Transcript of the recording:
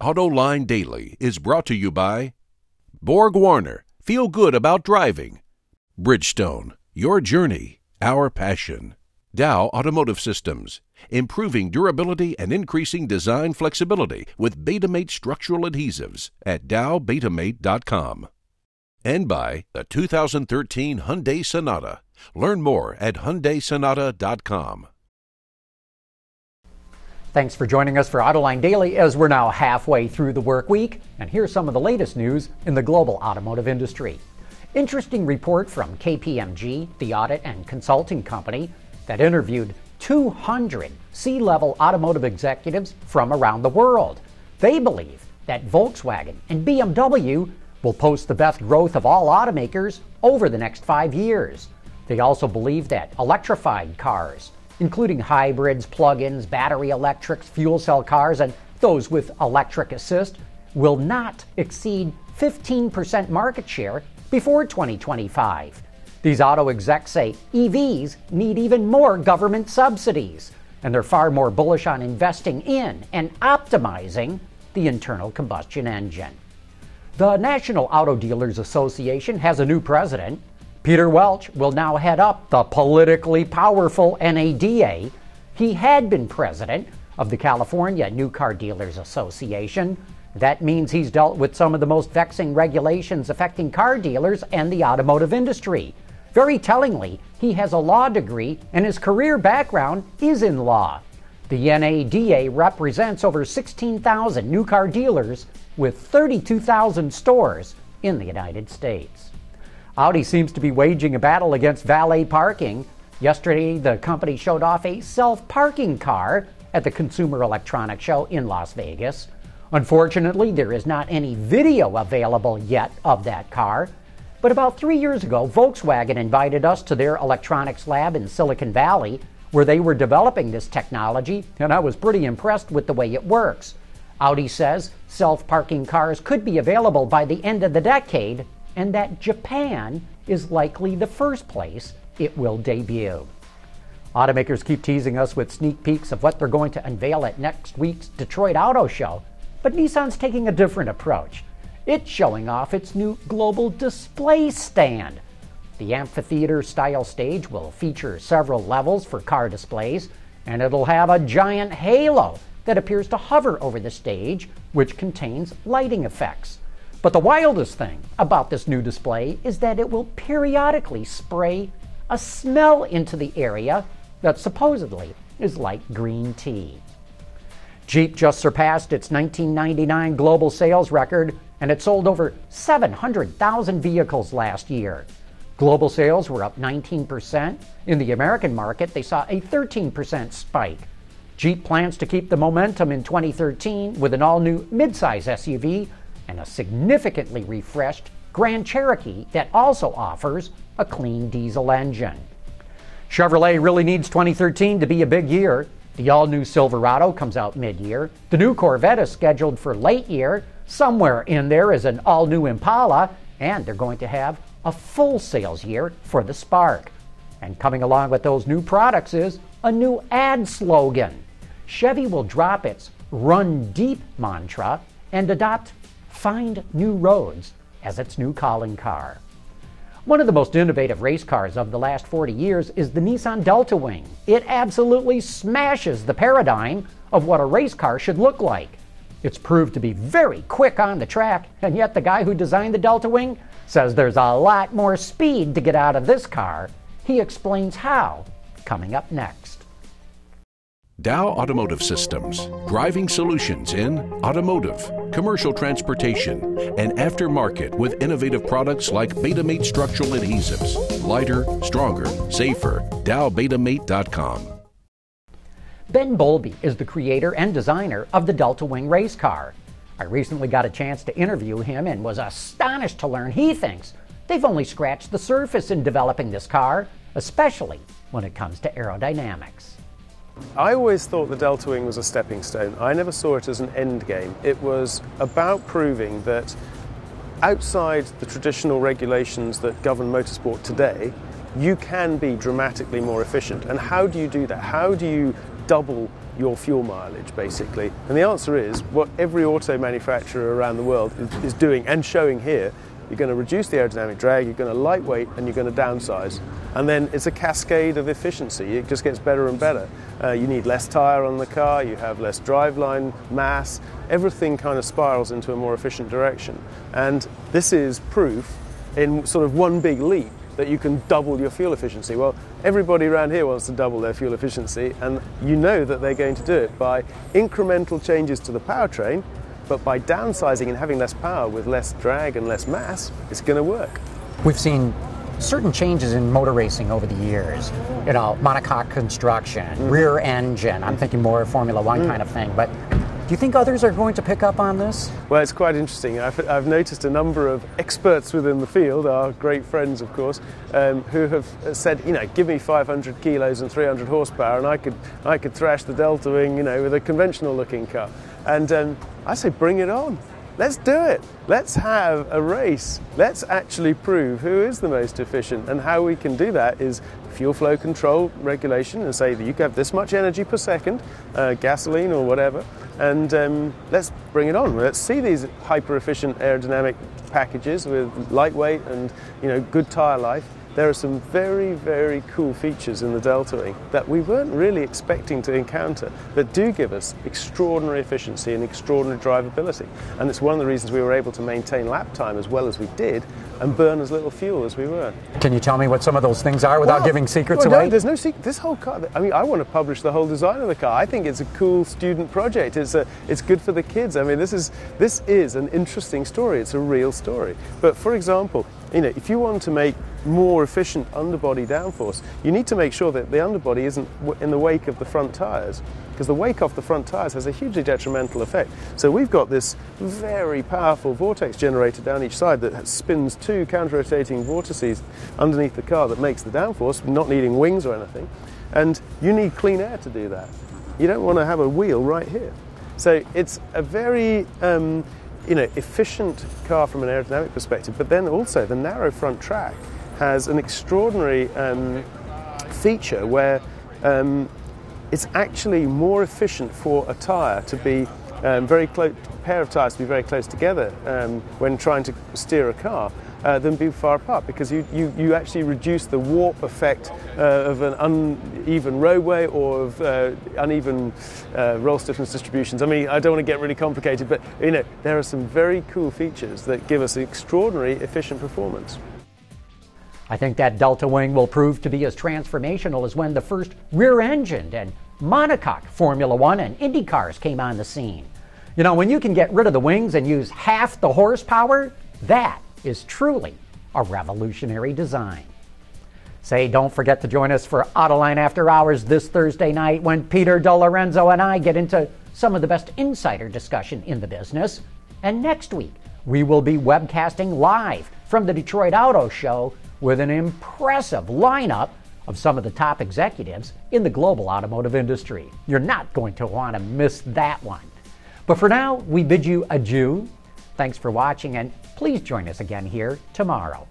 AutoLine Daily is brought to you by Borg Warner. Feel good about driving. Bridgestone. Your journey, our passion. Dow Automotive Systems. Improving durability and increasing design flexibility with Betamate structural adhesives at dowbetamate.com. And by the 2013 Hyundai Sonata. Learn more at hyundaisonata.com. Thanks for joining us for Autoline Daily as we're now halfway through the work week. And here's some of the latest news in the global automotive industry. Interesting report from KPMG, the audit and consulting company, that interviewed 200 C level automotive executives from around the world. They believe that Volkswagen and BMW will post the best growth of all automakers over the next five years. They also believe that electrified cars, including hybrids, plug ins, battery electrics, fuel cell cars, and those with electric assist, will not exceed 15% market share before 2025. These auto execs say EVs need even more government subsidies, and they're far more bullish on investing in and optimizing the internal combustion engine. The National Auto Dealers Association has a new president. Peter Welch will now head up the politically powerful NADA. He had been president of the California New Car Dealers Association. That means he's dealt with some of the most vexing regulations affecting car dealers and the automotive industry. Very tellingly, he has a law degree and his career background is in law. The NADA represents over 16,000 new car dealers with 32,000 stores in the United States. Audi seems to be waging a battle against valet parking. Yesterday, the company showed off a self parking car at the Consumer Electronics Show in Las Vegas. Unfortunately, there is not any video available yet of that car. But about three years ago, Volkswagen invited us to their electronics lab in Silicon Valley where they were developing this technology, and I was pretty impressed with the way it works. Audi says self parking cars could be available by the end of the decade, and that Japan is likely the first place it will debut. Automakers keep teasing us with sneak peeks of what they're going to unveil at next week's Detroit Auto Show, but Nissan's taking a different approach. It's showing off its new global display stand. The amphitheater style stage will feature several levels for car displays, and it'll have a giant halo that appears to hover over the stage, which contains lighting effects. But the wildest thing about this new display is that it will periodically spray a smell into the area that supposedly is like green tea. Jeep just surpassed its 1999 global sales record and it sold over 700,000 vehicles last year. Global sales were up 19%. In the American market, they saw a 13% spike. Jeep plans to keep the momentum in 2013 with an all new midsize SUV and a significantly refreshed Grand Cherokee that also offers a clean diesel engine. Chevrolet really needs 2013 to be a big year. The all new Silverado comes out mid year. The new Corvette is scheduled for late year. Somewhere in there is an all new Impala, and they're going to have a full sales year for the Spark. And coming along with those new products is a new ad slogan. Chevy will drop its Run Deep mantra and adopt Find New Roads as its new calling car. One of the most innovative race cars of the last 40 years is the Nissan Delta Wing. It absolutely smashes the paradigm of what a race car should look like. It's proved to be very quick on the track, and yet the guy who designed the Delta Wing says there's a lot more speed to get out of this car. He explains how, coming up next. Dow Automotive Systems, driving solutions in automotive, commercial transportation, and aftermarket with innovative products like Betamate structural adhesives. Lighter, stronger, safer. DowBetamate.com. Ben Bowlby is the creator and designer of the Delta Wing race car. I recently got a chance to interview him and was astonished to learn he thinks they've only scratched the surface in developing this car, especially when it comes to aerodynamics. I always thought the Delta Wing was a stepping stone. I never saw it as an end game. It was about proving that outside the traditional regulations that govern motorsport today, you can be dramatically more efficient. And how do you do that? How do you double your fuel mileage, basically? And the answer is what every auto manufacturer around the world is, doing and showing here. You're going to reduce the aerodynamic drag, you're going to lightweight, and you're going to downsize. And then it's a cascade of efficiency. It just gets better and better. Uh, you need less tyre on the car, you have less driveline mass, everything kind of spirals into a more efficient direction. And this is proof in sort of one big leap that you can double your fuel efficiency. Well, everybody around here wants to double their fuel efficiency, and you know that they're going to do it by incremental changes to the powertrain, but by downsizing and having less power with less drag and less mass, it's going to work. We've seen certain changes in motor racing over the years. You know, monocoque construction, mm-hmm. rear engine. I'm thinking more Formula One mm. kind of thing. But do you think others are going to pick up on this? Well, it's quite interesting. I've, I've noticed a number of experts within the field, our great friends, of course, um, who have said, you know, give me 500 kilos and 300 horsepower, and I could, I could thrash the Delta Wing, you know, with a conventional-looking car. And um, I say, bring it on. Let's do it. Let's have a race. Let's actually prove who is the most efficient. And how we can do that is fuel flow control regulation and say that you have this much energy per second, uh, gasoline or whatever, and um, let's bring it on. Let's see these hyper efficient aerodynamic packages with lightweight and you know good tire life there are some very, very cool features in the Delta Wing that we weren't really expecting to encounter that do give us extraordinary efficiency and extraordinary drivability. And it's one of the reasons we were able to maintain lap time as well as we did and burn as little fuel as we were. Can you tell me what some of those things are without well, giving secrets well, no, away? There's no secret. This whole car, I mean, I want to publish the whole design of the car. I think it's a cool student project. It's, a, it's good for the kids. I mean, this is, this is an interesting story. It's a real story. But for example, you know, if you want to make more efficient underbody downforce, you need to make sure that the underbody isn't in the wake of the front tyres because the wake off the front tyres has a hugely detrimental effect. So we've got this very powerful vortex generator down each side that spins two counter-rotating vortices underneath the car that makes the downforce, not needing wings or anything. And you need clean air to do that. You don't want to have a wheel right here. So it's a very um, you know, efficient car from an aerodynamic perspective, but then also the narrow front track has an extraordinary um, feature where um, it's actually more efficient for a tyre to be um, very close, pair of tyres to be very close together um, when trying to steer a car uh, than be far apart because you, you, you actually reduce the warp effect uh, of an uneven roadway or of uh, uneven uh, roll stiffness distributions. I mean, I don't want to get really complicated, but you know, there are some very cool features that give us extraordinary efficient performance. I think that Delta Wing will prove to be as transformational as when the first rear engined and monocoque Formula One and Indy cars came on the scene. You know, when you can get rid of the wings and use half the horsepower, that is truly a revolutionary design. Say, don't forget to join us for Autoline After Hours this Thursday night when Peter DeLorenzo and I get into some of the best insider discussion in the business. And next week, we will be webcasting live from the Detroit Auto Show with an impressive lineup of some of the top executives in the global automotive industry. You're not going to want to miss that one. But for now, we bid you adieu. Thanks for watching, and please join us again here tomorrow.